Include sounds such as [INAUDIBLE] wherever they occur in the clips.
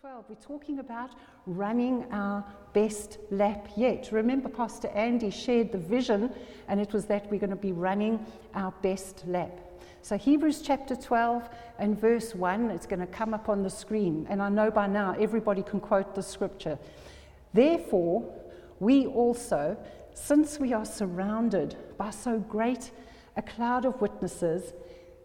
12, we're talking about running our best lap yet. Remember, Pastor Andy shared the vision, and it was that we're going to be running our best lap. So, Hebrews chapter 12 and verse 1, it's going to come up on the screen. And I know by now everybody can quote the scripture. Therefore, we also, since we are surrounded by so great a cloud of witnesses,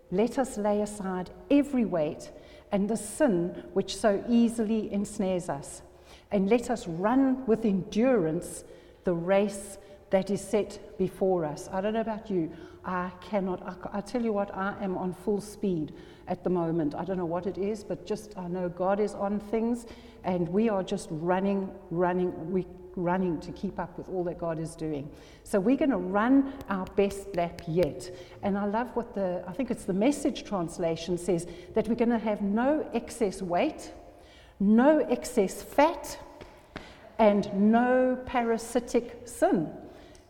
let us lay aside every weight and the sin which so easily ensnares us. And let us run with endurance the race that is set before us. I don't know about you. I cannot, I, I, tell you what, I am on full speed at the moment. I don't know what it is, but just I know God is on things and we are just running, running. We running to keep up with all that God is doing. So we're going to run our best lap yet. And I love what the, I think it's the message translation says that we're going to have no excess weight, no excess fat, and no parasitic sin.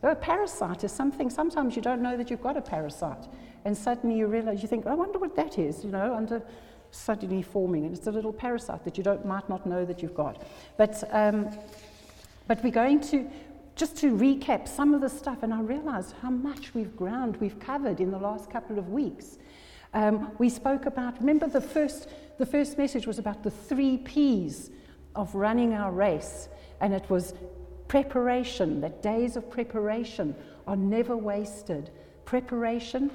A parasite is something, sometimes you don't know that you've got a parasite. And suddenly you realize, you think, I wonder what that is, you know, under suddenly forming. And it's a little parasite that you don't, might not know that you've got. But um, but we're going to, just to recap some of the stuff, and I realized how much we've ground we've covered in the last couple of weeks. Um, we spoke about, remember the first, the first message was about the three P's of running our race, and it was preparation, that days of preparation are never wasted. Preparation,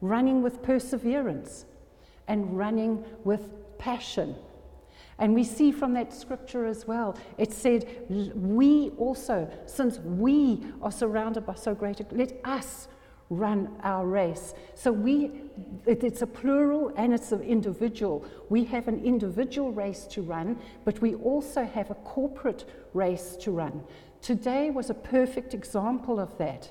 running with perseverance, and running with passion. And we see from that scripture as well, it said, We also, since we are surrounded by so great a, let us run our race. So we, it, it's a plural and it's an individual. We have an individual race to run, but we also have a corporate race to run. Today was a perfect example of that.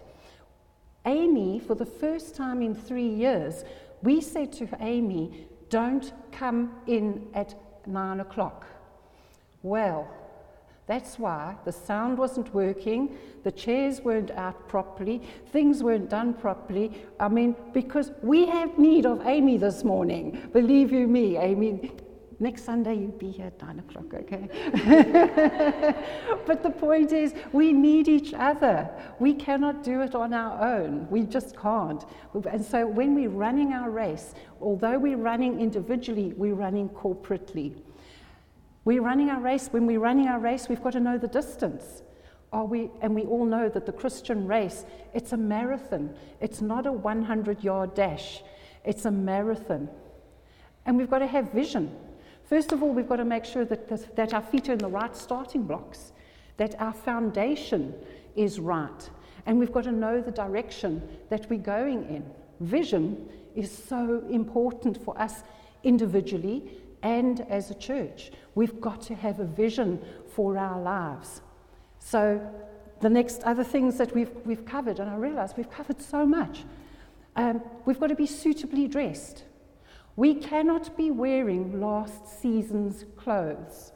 Amy, for the first time in three years, we said to Amy, don't come in at nine o'clock. Well, that's why the sound wasn't working, the chairs weren't out properly, things weren't done properly. I mean, because we have need of Amy this morning. Believe you me, Amy. Next Sunday, you be here at nine o'clock, okay? [LAUGHS] but the point is, we need each other. We cannot do it on our own. We just can't. And so, when we're running our race, although we're running individually, we're running corporately. We're running our race. When we're running our race, we've got to know the distance. Are we, and we all know that the Christian race, it's a marathon. It's not a 100 yard dash, it's a marathon. And we've got to have vision. First of all, we've got to make sure that, the, that our feet are in the right starting blocks, that our foundation is right, and we've got to know the direction that we're going in. Vision is so important for us individually and as a church. We've got to have a vision for our lives. So, the next other things that we've, we've covered, and I realize we've covered so much, um, we've got to be suitably dressed. We cannot be wearing last season's clothes.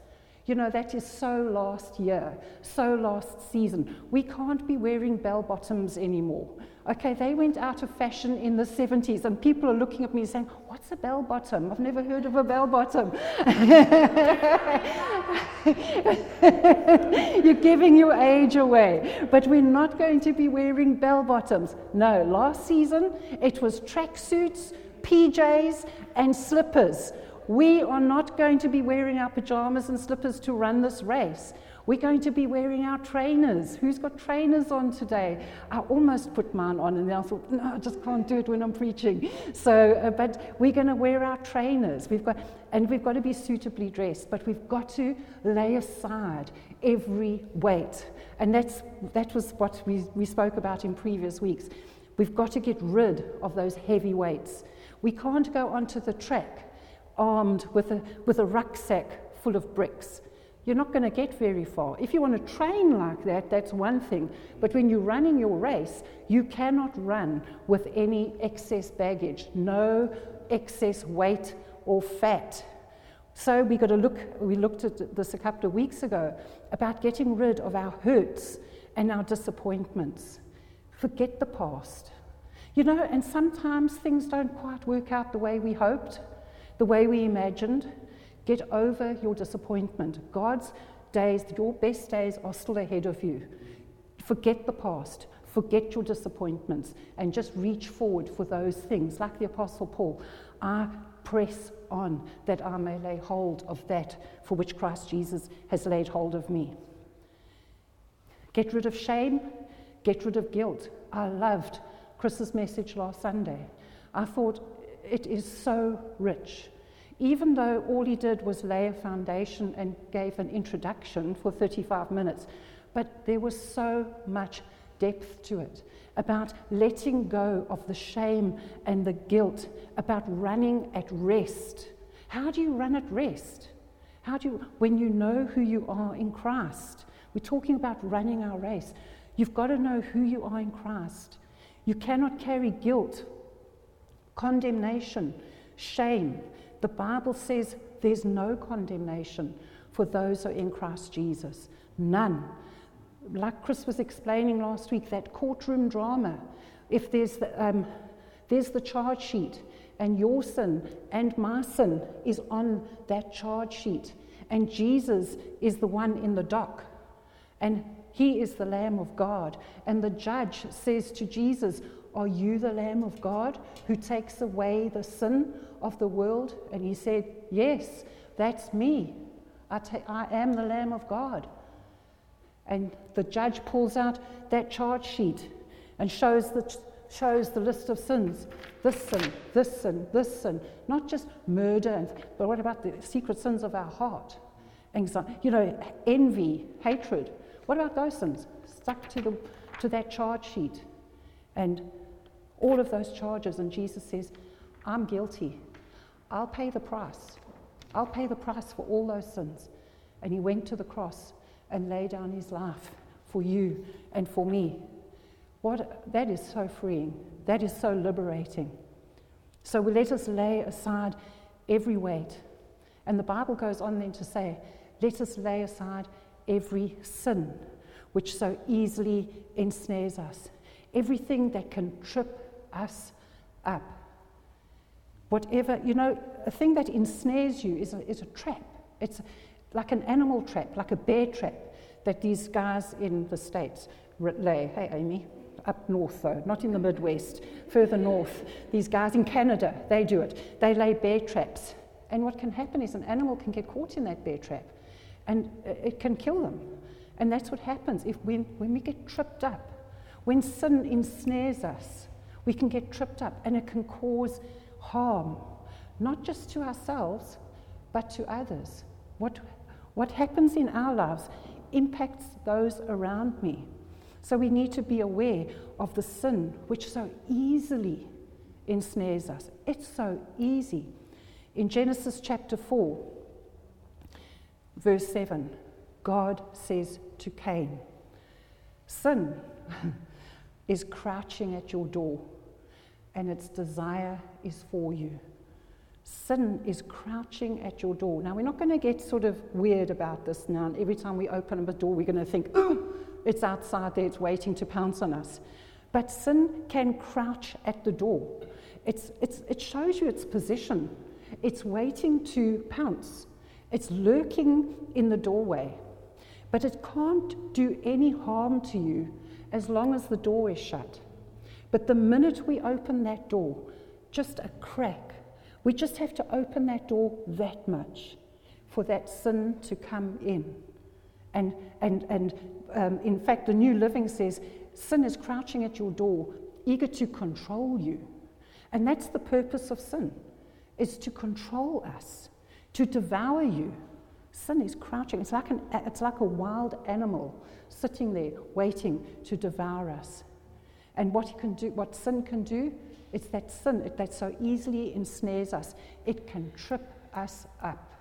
You know, that is so last year, so last season. We can't be wearing bell bottoms anymore. Okay, they went out of fashion in the 70s, and people are looking at me saying, What's a bell bottom? I've never heard of a bell bottom. [LAUGHS] You're giving your age away. But we're not going to be wearing bell bottoms. No, last season it was tracksuits PJs, and slippers. We are not going to be wearing our pajamas and slippers to run this race. We're going to be wearing our trainers. Who's got trainers on today? I almost put mine on and then I thought, no, I just can't do it when I'm preaching. So, uh, but we're going to wear our trainers. We've got, and we've got to be suitably dressed, but we've got to lay aside every weight. And that's, that was what we, we spoke about in previous weeks. We've got to get rid of those heavy weights. We can't go onto the track armed with a, with a rucksack full of bricks. You're not going to get very far. If you want to train like that, that's one thing. But when you're running your race, you cannot run with any excess baggage, no excess weight or fat. So we got to look, we looked at this a couple of weeks ago about getting rid of our hurts and our disappointments. Forget the past. You know, and sometimes things don't quite work out the way we hoped, the way we imagined. Get over your disappointment. God's days, your best days, are still ahead of you. Forget the past. Forget your disappointments and just reach forward for those things. Like the Apostle Paul, I press on that I may lay hold of that for which Christ Jesus has laid hold of me. Get rid of shame, get rid of guilt. I loved Chris's message last Sunday. I thought it is so rich. Even though all he did was lay a foundation and gave an introduction for 35 minutes, but there was so much depth to it about letting go of the shame and the guilt, about running at rest. How do you run at rest? How do you, when you know who you are in Christ? We're talking about running our race. You've got to know who you are in Christ. You cannot carry guilt, condemnation, shame. The Bible says there's no condemnation for those who are in Christ Jesus. None. Like Chris was explaining last week, that courtroom drama, if there's the, um, there's the charge sheet, and your sin and my sin is on that charge sheet, and Jesus is the one in the dock, and he is the Lamb of God. And the judge says to Jesus, Are you the Lamb of God who takes away the sin of the world? And he said, Yes, that's me. I, ta- I am the Lamb of God. And the judge pulls out that charge sheet and shows the, shows the list of sins this sin, this sin, this sin. Not just murder, but what about the secret sins of our heart? Anxiety, you know, envy, hatred. What about those sins? Stuck to, the, to that charge sheet. And all of those charges, and Jesus says, I'm guilty. I'll pay the price. I'll pay the price for all those sins. And he went to the cross and laid down his life for you and for me. What, that is so freeing. That is so liberating. So we let us lay aside every weight. And the Bible goes on then to say, let us lay aside every sin which so easily ensnares us, everything that can trip us up. Whatever, you know, a thing that ensnares you is a, is a trap. It's like an animal trap, like a bear trap that these guys in the States lay. Hey, Amy, up north though, not in the Midwest, further north. These guys in Canada, they do it. They lay bear traps. And what can happen is an animal can get caught in that bear trap and it can kill them. And that's what happens if when, when we get tripped up, when sin ensnares us, we can get tripped up and it can cause harm, not just to ourselves, but to others. What, what happens in our lives impacts those around me. So we need to be aware of the sin which so easily ensnares us. It's so easy. In Genesis chapter 4, Verse 7 God says to Cain, Sin [LAUGHS] is crouching at your door, and its desire is for you. Sin is crouching at your door. Now, we're not going to get sort of weird about this now. Every time we open a door, we're going to think, oh, it's outside there, it's waiting to pounce on us. But sin can crouch at the door. It's, it's, it shows you its position. It's waiting to pounce. It's lurking in the doorway, but it can't do any harm to you as long as the door is shut. But the minute we open that door, just a crack, we just have to open that door that much for that sin to come in. And, and, and um, in fact, the New Living says sin is crouching at your door, eager to control you. And that's the purpose of sin, is to control us to devour you. Sin is crouching. It's like, an, it's like a wild animal sitting there waiting to devour us. And what, he can do, what sin can do, it's that sin that so easily ensnares us. It can trip us up.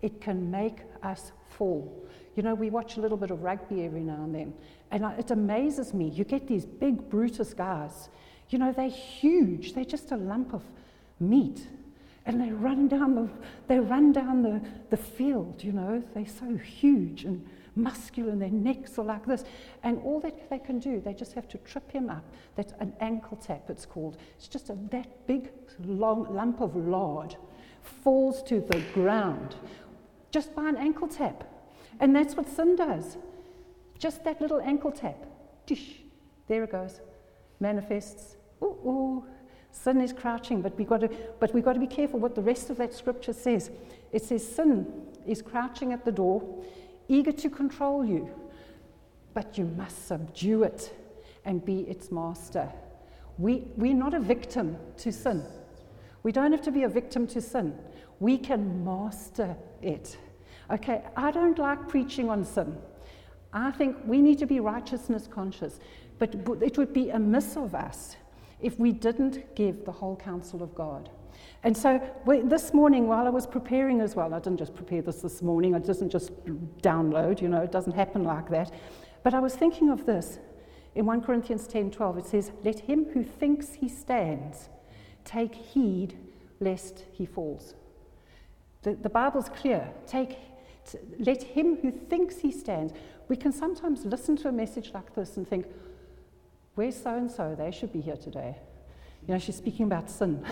It can make us fall. You know, we watch a little bit of rugby every now and then, and it amazes me. You get these big Brutus guys. You know, they're huge. They're just a lump of meat and they run down the, they run down the, the field, you know. They're so huge and muscular, and their necks are like this. And all that they can do, they just have to trip him up. That's an ankle tap, it's called. It's just a, that big long lump of lard falls to the ground just by an ankle tap. And that's what sin does. Just that little ankle tap. Dish. There it goes. Manifests. Ooh, ooh. Sin is crouching, but we've got to, but we've got to be careful what the rest of that scripture says. It says sin is crouching at the door, eager to control you, but you must subdue it and be its master. We, we're not a victim to sin. We don't have to be a victim to sin. We can master it. Okay, I don't like preaching on sin. I think we need to be righteousness conscious, but it would be amiss of us if we didn't give the whole counsel of God. And so this morning, while I was preparing as well, I didn't just prepare this this morning, it doesn't just download, you know, it doesn't happen like that. But I was thinking of this. In 1 Corinthians 10 12, it says, Let him who thinks he stands take heed lest he falls. The, the Bible's clear. Take, let him who thinks he stands. We can sometimes listen to a message like this and think, Where's so and so? They should be here today. You know, she's speaking about sin.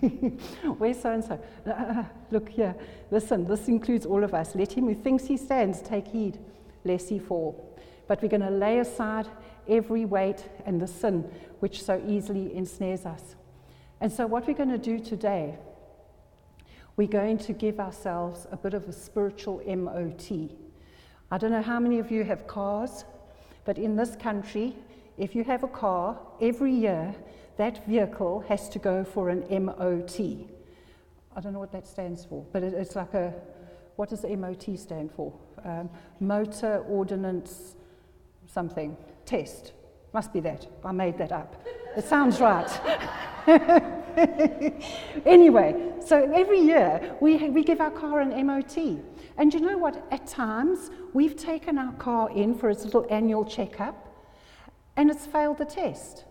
[LAUGHS] Where's so and so? Look here. Listen, this includes all of us. Let him who thinks he stands take heed lest he fall. But we're going to lay aside every weight and the sin which so easily ensnares us. And so, what we're going to do today, we're going to give ourselves a bit of a spiritual MOT. I don't know how many of you have cars, but in this country, if you have a car, every year that vehicle has to go for an MOT. I don't know what that stands for, but it, it's like a what does MOT stand for? Um, motor Ordnance something test. Must be that. I made that up. It sounds right. [LAUGHS] anyway, so every year we, we give our car an MOT. And you know what? At times we've taken our car in for its little annual checkup and it's failed the test.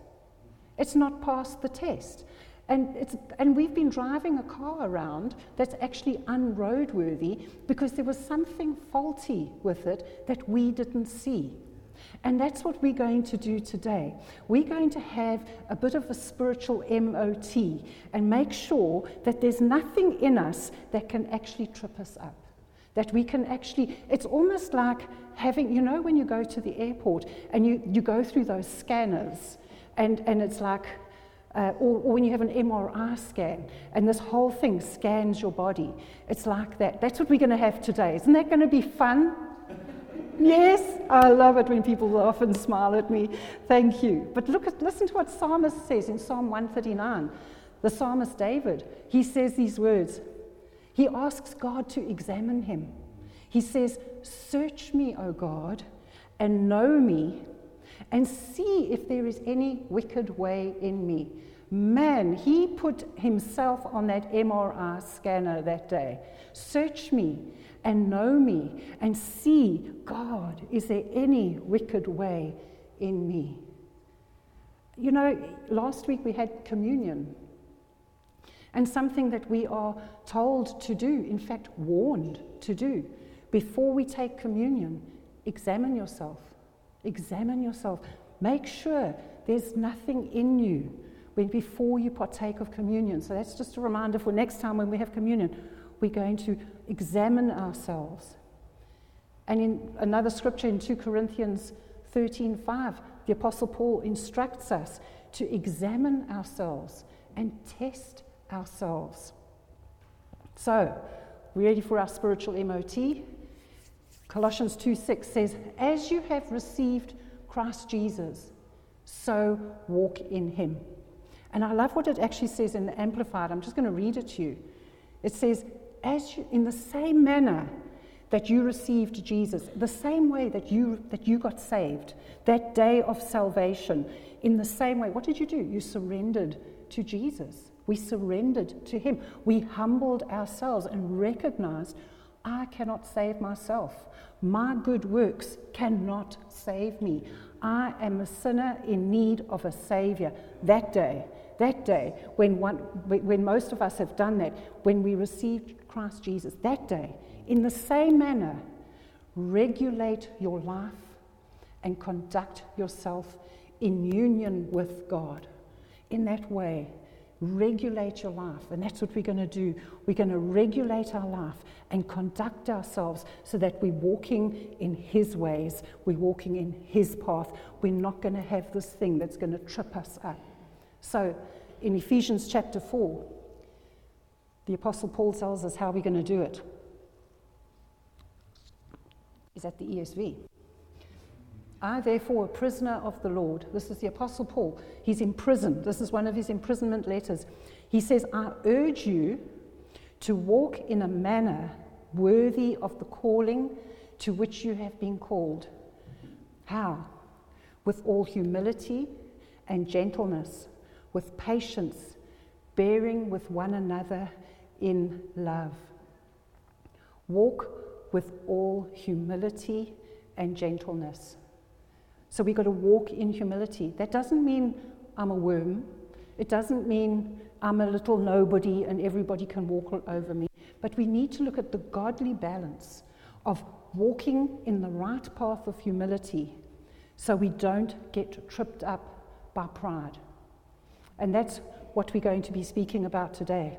It's not passed the test. And, it's, and we've been driving a car around that's actually unroadworthy because there was something faulty with it that we didn't see. And that's what we're going to do today. We're going to have a bit of a spiritual MOT and make sure that there's nothing in us that can actually trip us up. That we can actually, it's almost like having, you know, when you go to the airport and you, you go through those scanners and, and it's like, uh, or, or, when you have an MRI scan and this whole thing scans your body. It's like that. That's what we're going to have today. Isn't that going to be fun? [LAUGHS] Yes, I love it when people laugh and smile at me. Thank you. But look at, listen to what Psalmist says in Psalm 139. The psalmist David, he says these words. He asks God to examine him. He says, Search me, O God, and know me, and see if there is any wicked way in me. Man, he put himself on that MRI scanner that day. Search me and know me and see, God, is there any wicked way in me? You know, last week we had communion. And something that we are told to do, in fact, warned to do, before we take communion, examine yourself. Examine yourself. Make sure there's nothing in you when, before you partake of communion. So that's just a reminder for next time when we have communion we're going to examine ourselves. And in another scripture in 2 Corinthians 13:5, the apostle Paul instructs us to examine ourselves and test ourselves. So, ready for our spiritual MOT? Colossians 2:6 says, "As you have received Christ Jesus, so walk in him." And I love what it actually says in the Amplified. I'm just going to read it to you. It says, as you, in the same manner that you received Jesus, the same way that you, that you got saved, that day of salvation, in the same way, what did you do? You surrendered to Jesus. We surrendered to Him. We humbled ourselves and recognized I cannot save myself. My good works cannot save me. I am a sinner in need of a Savior. That day, that day, when, one, when most of us have done that, when we received Christ Jesus, that day, in the same manner, regulate your life and conduct yourself in union with God. In that way, Regulate your life. And that's what we're going to do. We're going to regulate our life and conduct ourselves so that we're walking in His ways, we're walking in His path. We're not going to have this thing that's going to trip us up. So, in Ephesians chapter 4, the Apostle Paul tells us how we're going to do it. Is that the ESV? I, therefore, a prisoner of the Lord, this is the Apostle Paul, he's in prison. This is one of his imprisonment letters. He says, I urge you to walk in a manner worthy of the calling to which you have been called. How? With all humility and gentleness, with patience, bearing with one another in love. Walk with all humility and gentleness. So we've got to walk in humility. That doesn't mean I'm a worm. It doesn't mean I'm a little nobody and everybody can walk all over me. But we need to look at the godly balance of walking in the right path of humility so we don't get tripped up by pride. And that's what we're going to be speaking about today.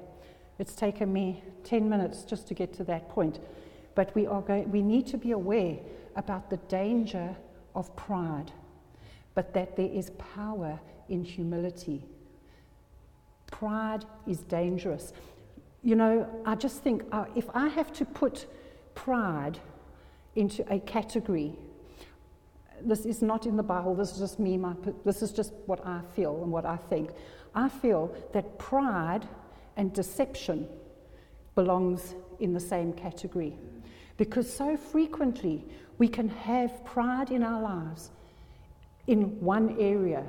It's taken me 10 minutes just to get to that point. But we, are going, we need to be aware about the danger of pride, but that there is power in humility. Pride is dangerous. You know, I just think uh, if I have to put pride into a category, this is not in the Bible, this is just me, my, this is just what I feel and what I think. I feel that pride and deception belongs in the same category. Because so frequently we can have pride in our lives in one area,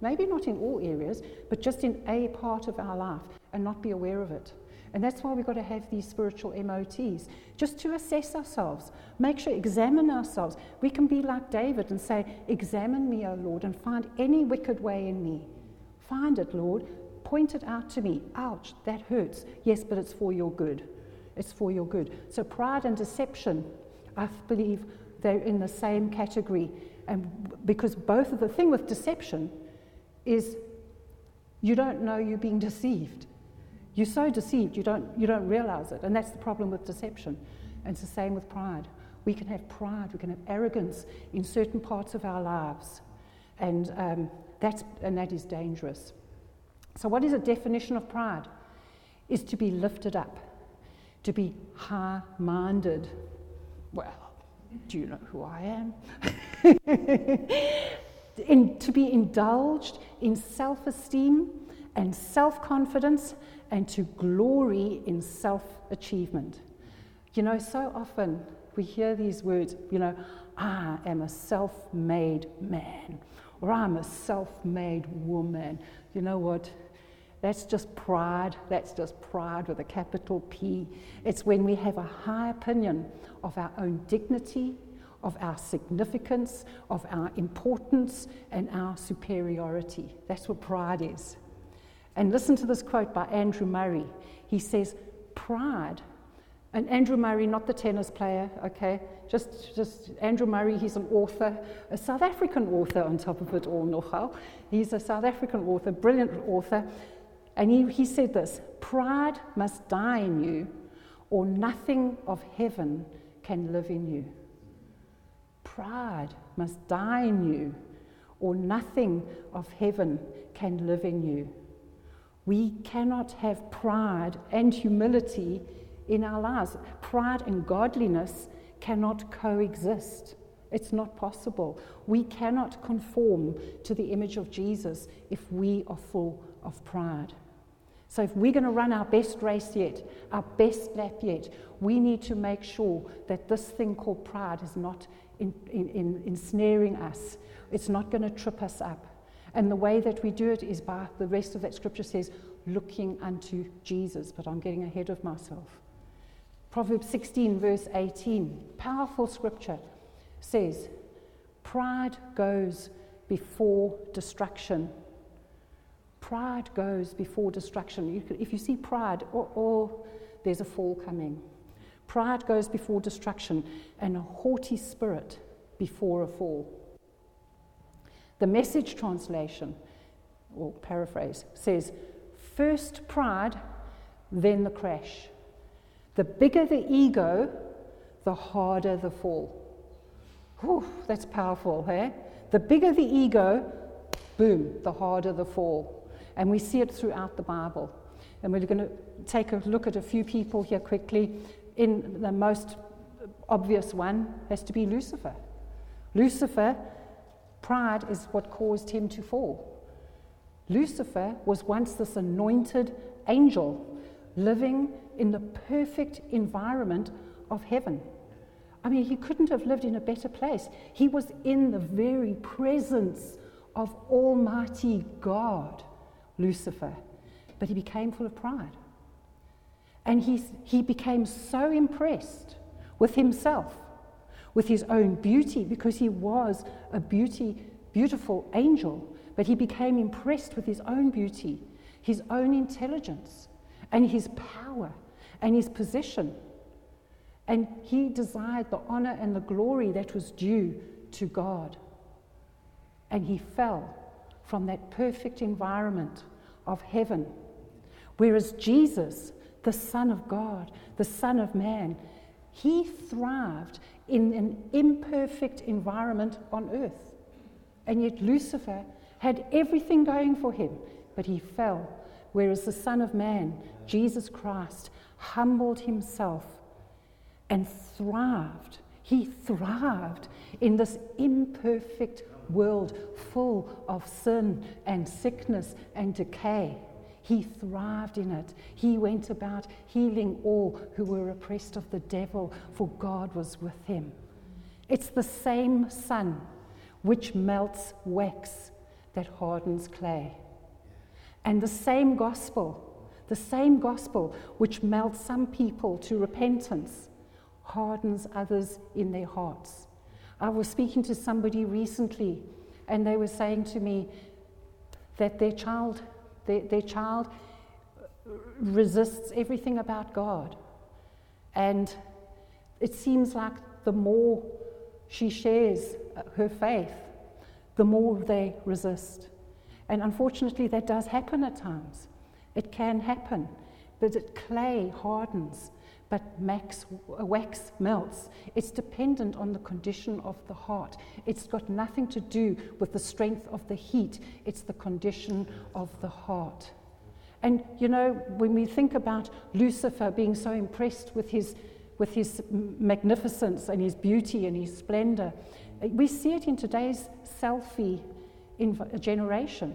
maybe not in all areas, but just in a part of our life and not be aware of it. And that's why we've got to have these spiritual MOTs, just to assess ourselves, make sure, examine ourselves. We can be like David and say, Examine me, O Lord, and find any wicked way in me. Find it, Lord. Point it out to me. Ouch, that hurts. Yes, but it's for your good. It's for your good. So, pride and deception, I believe they're in the same category. And because both of the thing with deception is you don't know you're being deceived. You're so deceived, you don't, you don't realize it. And that's the problem with deception. And it's the same with pride. We can have pride, we can have arrogance in certain parts of our lives. And, um, that's, and that is dangerous. So, what is a definition of pride? Is to be lifted up to be high minded. Well, do you know who I am? [LAUGHS] in, to be indulged in self esteem and self confidence and to glory in self achievement. You know, so often we hear these words, you know, I am a self made man or I'm a self made woman. You know what? That's just pride. That's just pride with a capital P. It's when we have a high opinion of our own dignity, of our significance, of our importance, and our superiority. That's what pride is. And listen to this quote by Andrew Murray. He says, Pride, and Andrew Murray, not the tennis player, okay? Just, just Andrew Murray, he's an author, a South African author on top of it all, nogal. He's a South African author, brilliant author. And he, he said this Pride must die in you, or nothing of heaven can live in you. Pride must die in you, or nothing of heaven can live in you. We cannot have pride and humility in our lives. Pride and godliness cannot coexist. It's not possible. We cannot conform to the image of Jesus if we are full of pride. So, if we're going to run our best race yet, our best lap yet, we need to make sure that this thing called pride is not in, in, in, ensnaring us. It's not going to trip us up. And the way that we do it is by the rest of that scripture says, looking unto Jesus. But I'm getting ahead of myself. Proverbs 16, verse 18, powerful scripture says, Pride goes before destruction Pride goes before destruction. You if you see pride, or, there's a fall coming. Pride goes before destruction, and a haughty spirit before a fall. The message translation, or paraphrase, says, First pride, then the crash. The bigger the ego, the harder the fall. Whew, that's powerful, eh? The bigger the ego, boom, the harder the fall. And we see it throughout the Bible. And we're going to take a look at a few people here quickly. In the most obvious one has to be Lucifer. Lucifer, pride is what caused him to fall. Lucifer was once this anointed angel living in the perfect environment of heaven. I mean, he couldn't have lived in a better place. He was in the very presence of Almighty God, Lucifer. But he became full of pride. And he, he became so impressed with himself, with his own beauty, because he was a beauty, beautiful angel. But he became impressed with his own beauty, his own intelligence, and his power, and his position. And he desired the honor and the glory that was due to God. And he fell from that perfect environment of heaven. Whereas Jesus, the Son of God, the Son of Man, he thrived in an imperfect environment on earth. And yet Lucifer had everything going for him, but he fell. Whereas the Son of Man, Jesus Christ, humbled himself and thrived. He thrived in this imperfect world full of sin and sickness and decay. He thrived in it. He went about healing all who were oppressed of the devil, for God was with him. It's the same sun which melts wax that hardens clay. And the same gospel, the same gospel which melts some people to repentance hardens others in their hearts. I was speaking to somebody recently, and they were saying to me that their child, their, their child resists everything about God. And it seems like the more she shares her faith, the more they resist. And unfortunately, that does happen at times. It can happen, but it clay hardens but max, wax melts. It's dependent on the condition of the heart. It's got nothing to do with the strength of the heat, it's the condition of the heart. And you know, when we think about Lucifer being so impressed with his, with his magnificence and his beauty and his splendor, we see it in today's selfie generation.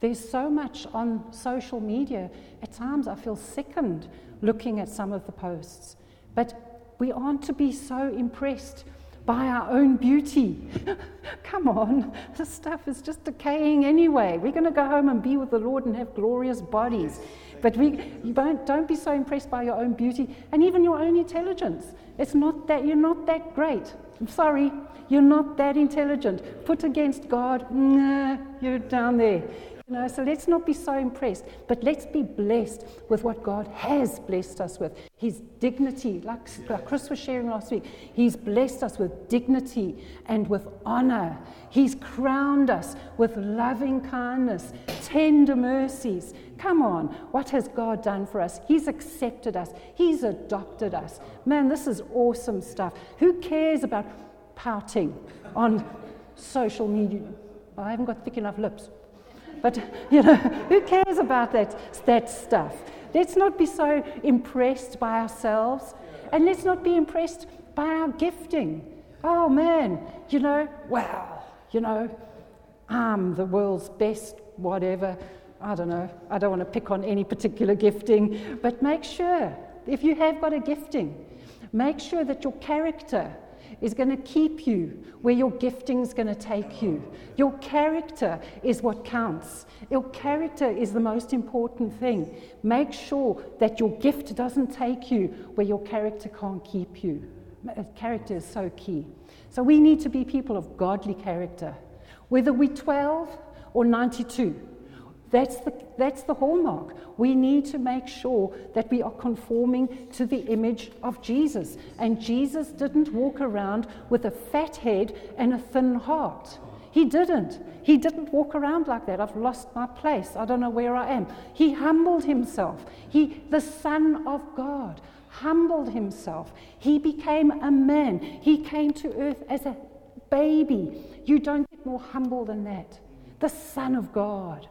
There's so much on social media. At times I feel sickened looking at some of the posts. But we aren't to be so impressed by our own beauty. [LAUGHS] Come on, this stuff is just decaying anyway. We're going to go home and be with the Lord and have glorious bodies. But we, don't, don't be so impressed by your own beauty and even your own intelligence. It's not that you're not that great. I'm sorry, you're not that intelligent. Put against God, nah, you're down there. You know, so let's not be so impressed, but let's be blessed with what God has blessed us with. His dignity, like, like Chris was sharing last week, He's blessed us with dignity and with honor. He's crowned us with loving kindness, tender mercies. Come on, what has God done for us? He's accepted us, He's adopted us. Man, this is awesome stuff. Who cares about pouting on social media? I haven't got thick enough lips. But, you know, [LAUGHS] who cares about that, that stuff? Let's not be so impressed by ourselves and let's not be impressed by our gifting. Oh man, you know, wow, you know, I'm the world's best, whatever. I don't know. I don't want to pick on any particular gifting, but make sure, if you have got a gifting, make sure that your character is going to keep you where your gifting is going to take you. Your character is what counts. Your character is the most important thing. Make sure that your gift doesn't take you where your character can't keep you. Uh, character is so key. So we need to be people of godly character. Whether we're 12 or 92, that's the, that's the hallmark. We need to make sure that we are conforming to the image of Jesus. And Jesus didn't walk around with a fat head and a thin heart. He didn't. He didn't walk around like that. I've lost my place. I don't know where I am. He humbled himself. He, the Son of God, humbled himself. He became a man. He came to earth as a baby. You don't get more humble than that. The Son of God.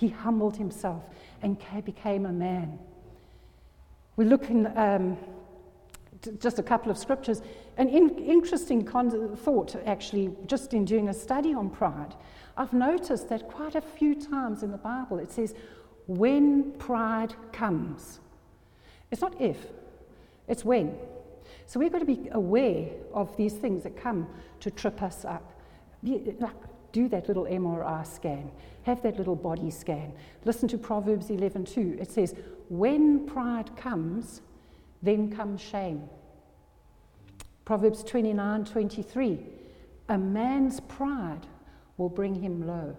He humbled himself and became a man. We look in um, just a couple of scriptures. An in, interesting con- thought, actually, just in doing a study on pride. I've noticed that quite a few times in the Bible it says, when pride comes. It's not if, it's when. So we've got to be aware of these things that come to trip us up. Like, do that little MRI scan, have that little body scan. Listen to Proverbs 11:2. It says, "When pride comes, then comes shame." Proverbs 29:23. A man's pride will bring him low.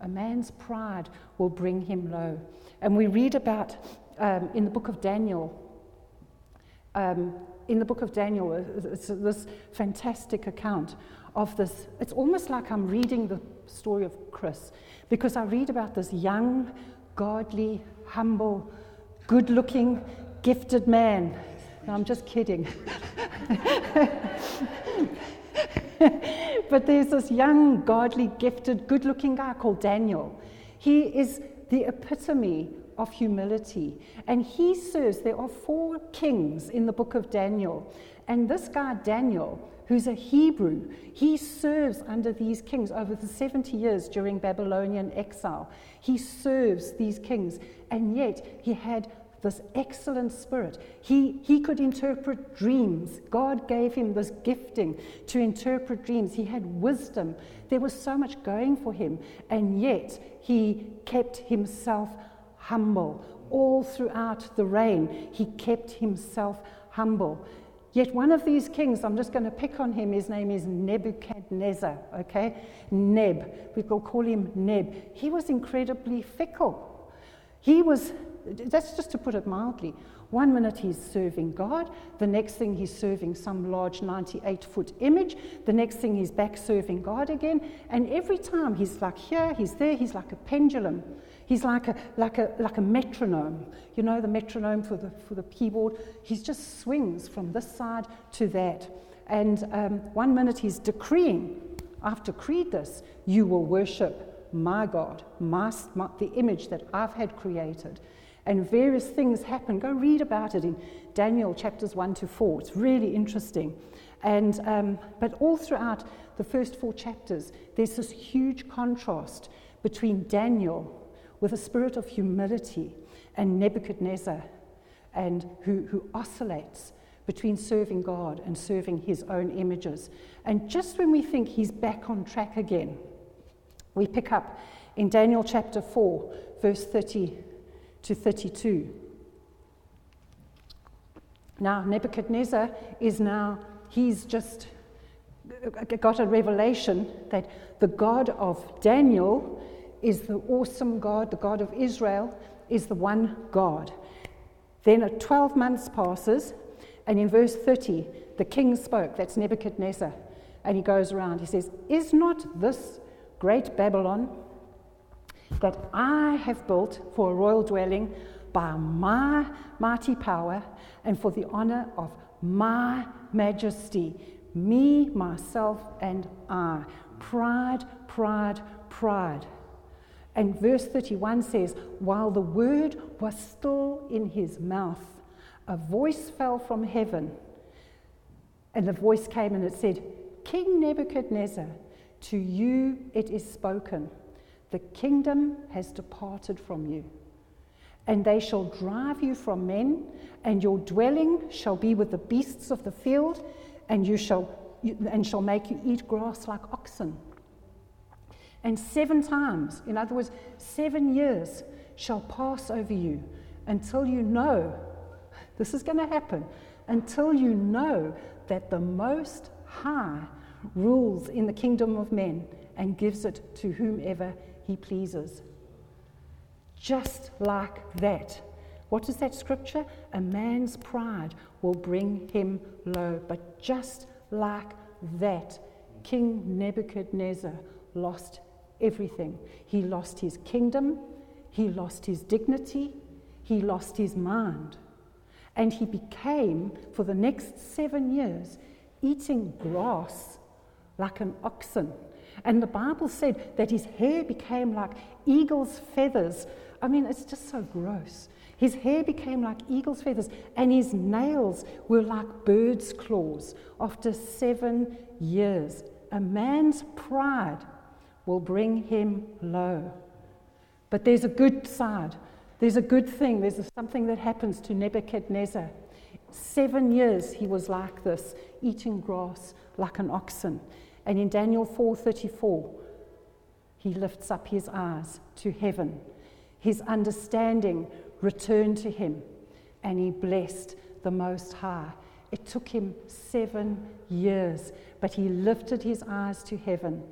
A man's pride will bring him low. And we read about um, in the book of Daniel um, in the book of Daniel, it's this fantastic account of this. It's almost like I'm reading the story of Chris because I read about this young, godly, humble, good looking, gifted man. No, I'm just kidding. [LAUGHS] but there's this young, godly, gifted, good looking guy called Daniel. He is the epitome of humility. And he serves, there are four kings in the book of Daniel. And this guy, Daniel, who's a Hebrew, he serves under these kings over the 70 years during Babylonian exile. He serves these kings, and yet he had this excellent spirit. He, he could interpret dreams. God gave him this gifting to interpret dreams. He had wisdom. There was so much going for him, and yet he kept himself humble. All throughout the reign, he kept himself humble. Yet one of these kings, I'm just going to pick on him, his name is Nebuchadnezzar, okay? Neb. We will call him Neb. He was incredibly fickle. He was, that's just to put it mildly, one minute he's serving God, the next thing he's serving some large 98 foot image, the next thing he's back serving God again, and every time he's like here, he's there, he's like a pendulum. He's like a, like a, like a metronome. You know, the metronome for the, for the keyboard? He just swings from this side to that. And um, one minute he's decreeing, I've decreed this, you will worship my God, my, my, the image that I've had created. And various things happen. Go read about it in Daniel chapters 1 to 4. It's really interesting. And, um, but all throughout the first four chapters, there's this huge contrast between Daniel with a spirit of humility, and Nebuchadnezzar, and who, who oscillates between serving God and serving his own images. And just when we think he's back on track again, we pick up in Daniel chapter 4, verse 30 to 32. Now, Nebuchadnezzar is now, he's just got a revelation that the God of Daniel is the awesome God, the God of Israel, is the one God. Then a 12 months passes, and in verse 30, the king spoke. That's Nebuchadnezzar. And he goes around. He says, Is not this great Babylon that I have built for a royal dwelling by my mighty power and for the honor of my majesty, me, myself, and I? Pride, pride, pride. And verse 31 says, While the word was still in his mouth, a voice fell from heaven. And the voice came and it said, King Nebuchadnezzar, to you it is spoken, the kingdom has departed from you. And they shall drive you from men, and your dwelling shall be with the beasts of the field, and you shall and shall make you eat grass like oxen. And seven times, in other words, seven years shall pass over you until you know [LAUGHS] this is going to happen, until you know that the Most High rules in the kingdom of men and gives it to whomever he pleases. Just like that. What is that scripture? A man's pride will bring him low. But just like that, King Nebuchadnezzar lost everything. He lost his kingdom, he lost his dignity, he lost his mind. And he became, for the next seven years, eating grass like an oxen. And the Bible said that his hair became like eagle's feathers. I mean, it's just so gross. His hair became like eagle's feathers, and his nails were like bird's claws after seven years. A man's pride will bring him low. But there's a good side. There's a good thing. There's something that happens to Nebuchadnezzar. Seven years he was like this, eating grass like an oxen. And in Daniel 4:34, he lifts up his eyes to heaven. His understanding returned to him, and he blessed the Most High. It took him seven years, but he lifted his eyes to heaven.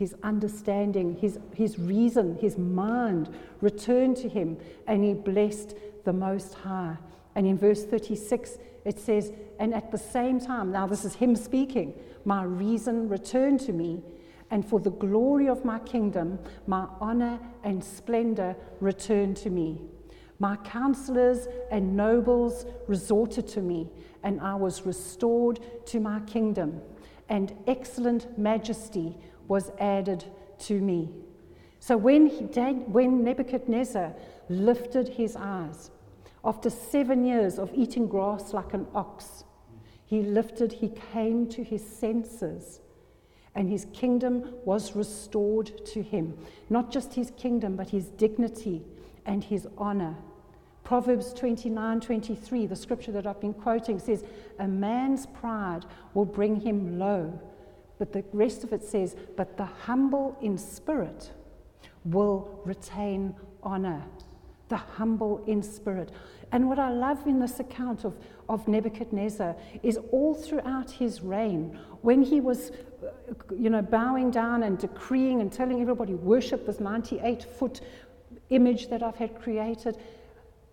His understanding, his, his reason, his mind returned to him, and he blessed the Most High. And in verse 36, it says, And at the same time, now this is him speaking, my reason returned to me, and for the glory of my kingdom, my honor and splendor returned to me. My counselors and nobles resorted to me, and I was restored to my kingdom, and excellent majesty was added to me. So when, he, when Nebuchadnezzar lifted his eyes, after seven years of eating grass like an ox, he lifted, he came to his senses, and his kingdom was restored to him. Not just his kingdom, but his dignity and his honor. Proverbs 29 23, the scripture that I've been quoting, says, A man's pride will bring him low. But the rest of it says, But the humble in spirit will retain honor the humble in spirit. And what I love in this account of, of Nebuchadnezzar is all throughout his reign, when he was, uh, you know, bowing down and decreeing and telling everybody, worship this 98 foot image that I've had created,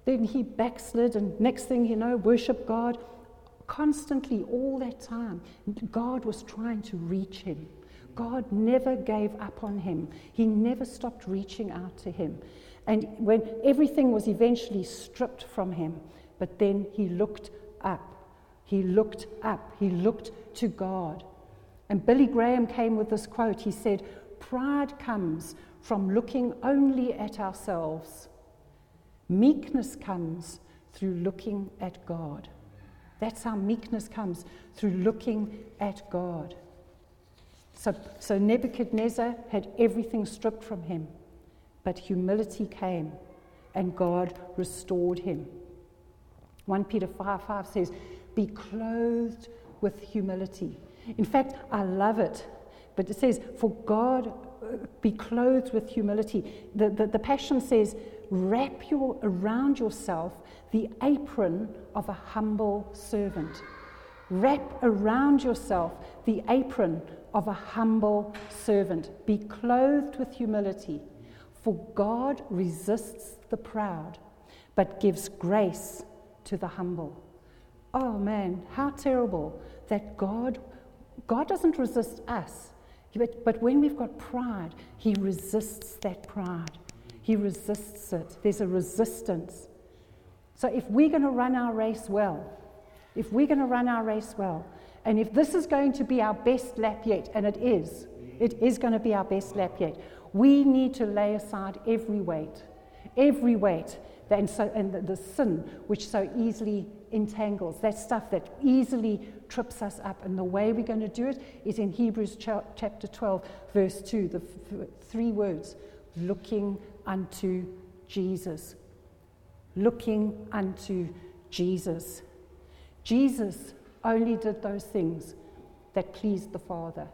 then he backslid, and next thing you know, worship God. Constantly, all that time, God was trying to reach him. God never gave up on him. He never stopped reaching out to him. And when everything was eventually stripped from him, but then he looked up. He looked up. He looked to God. And Billy Graham came with this quote. He said, Pride comes from looking only at ourselves, meekness comes through looking at God. That's how meekness comes through looking at God. So, so Nebuchadnezzar had everything stripped from him. But humility came and God restored him. 1 Peter 5 5 says, Be clothed with humility. In fact, I love it. But it says, For God, uh, be clothed with humility. The, the, the Passion says, Wrap your, around yourself the apron of a humble servant. Wrap around yourself the apron of a humble servant. Be clothed with humility. For God resists the proud, but gives grace to the humble. Oh man, how terrible that God, God doesn't resist us. But, but when we've got pride, He resists that pride. He resists it. There's a resistance. So if we're going to run our race well, if we're going to run our race well, and if this is going to be our best lap yet, and it is, it is going to be our best lap yet, we need to lay aside every weight, every weight, and, so, and the, the sin which so easily entangles, that stuff that easily trips us up. And the way we're going to do it is in Hebrews cha- chapter 12, verse 2, the f- three words looking unto Jesus. Looking unto Jesus. Jesus only did those things that pleased the Father.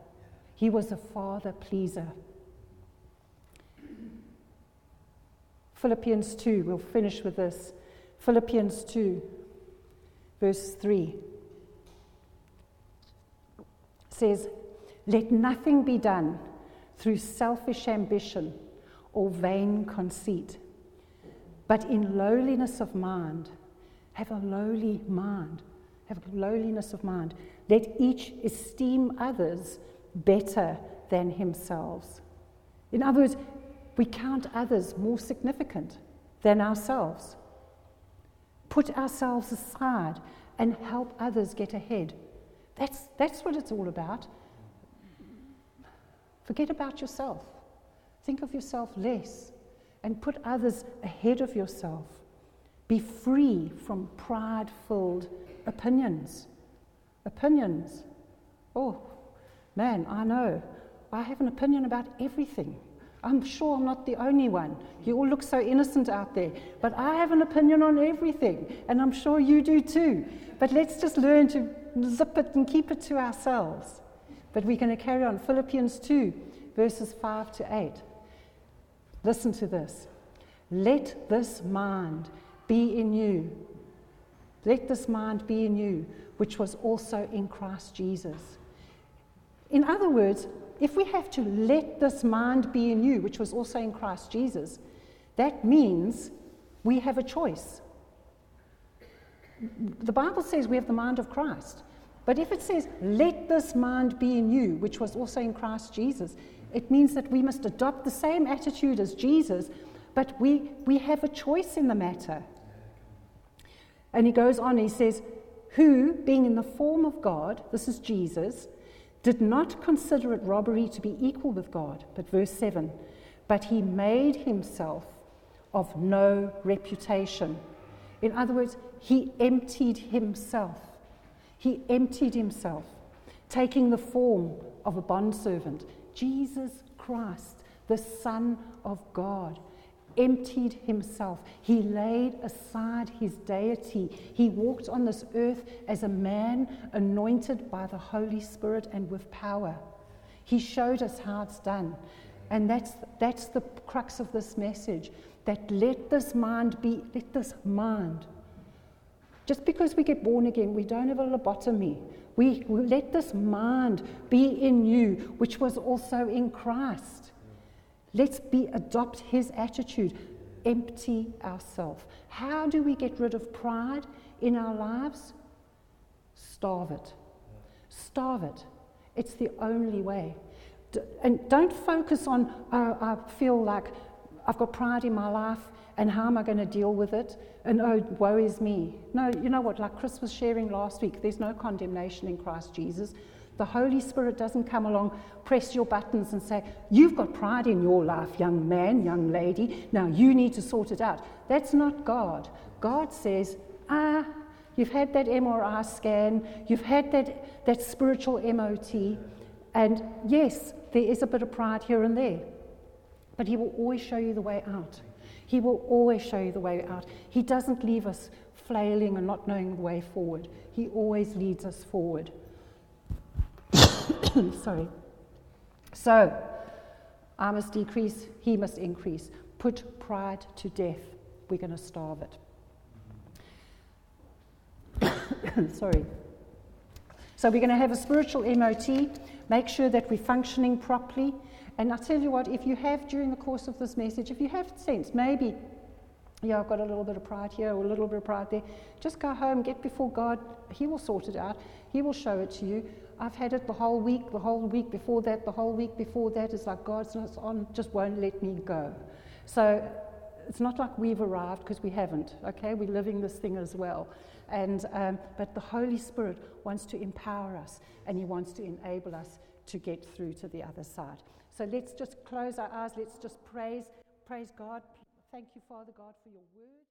He was a Father pleaser. Philippians 2, we'll finish with this. Philippians 2, verse 3 says, Let nothing be done through selfish ambition or vain conceit, but in lowliness of mind. Have a lowly mind. Have lowliness of mind. Let each esteem others better than themselves. In other words, we count others more significant than ourselves. Put ourselves aside and help others get ahead. That's, that's what it's all about. Forget about yourself. Think of yourself less and put others ahead of yourself. Be free from pride filled opinions. Opinions. Oh, man, I know. I have an opinion about everything. I'm sure I'm not the only one. You all look so innocent out there. But I have an opinion on everything, and I'm sure you do too. But let's just learn to zip it and keep it to ourselves. But we're going to carry on. Philippians 2, verses 5 to 8. Listen to this. Let this mind be in you. Let this mind be in you, which was also in Christ Jesus. In other words, if we have to let this mind be in you, which was also in Christ Jesus, that means we have a choice. The Bible says we have the mind of Christ. But if it says, let this mind be in you, which was also in Christ Jesus, it means that we must adopt the same attitude as Jesus, but we, we have a choice in the matter. And he goes on, he says, Who, being in the form of God, this is Jesus, did not consider it robbery to be equal with God. But verse 7 But he made himself of no reputation. In other words, he emptied himself. He emptied himself, taking the form of a bondservant. Jesus Christ, the Son of God emptied himself. He laid aside his deity. He walked on this earth as a man anointed by the Holy Spirit and with power. He showed us how it's done. And that's, that's the crux of this message that let this mind be, let this mind. Just because we get born again, we don't have a lobotomy. We, let this mind be in you, which was also in Christ. Let's be adopt his attitude. Empty ourselves. How do we get rid of pride in our lives? Starve it. Starve it. It's the only way. And don't focus on, oh, I feel like I've got pride in my life and how am I going to deal with it? And oh, woe is me. No, you know what? Like Chris was sharing last week, there's no condemnation in Christ Jesus. The Holy Spirit doesn't come along, press your buttons, and say, You've got pride in your life, young man, young lady. Now you need to sort it out. That's not God. God says, Ah, you've had that MRI scan, you've had that, that spiritual MOT, and yes, there is a bit of pride here and there. But He will always show you the way out. He will always show you the way out. He doesn't leave us flailing and not knowing the way forward. He always leads us forward. [COUGHS] Sorry. So, I must decrease, he must increase. Put pride to death. We're going to starve it. [COUGHS] Sorry. So, we're going to have a spiritual MOT, make sure that we're functioning properly. And I tell you what, if you have during the course of this message, if you have sense, maybe, yeah, I've got a little bit of pride here or a little bit of pride there, just go home, get before God. He will sort it out, He will show it to you. I've had it the whole week, the whole week before that, the whole week before that. It's like God's not on, just won't let me go. So it's not like we've arrived because we haven't, okay? We're living this thing as well. And, um, but the Holy Spirit wants to empower us and He wants to enable us to get through to the other side. So let's just close our eyes. Let's just praise, praise God. Thank you, Father God, for your word.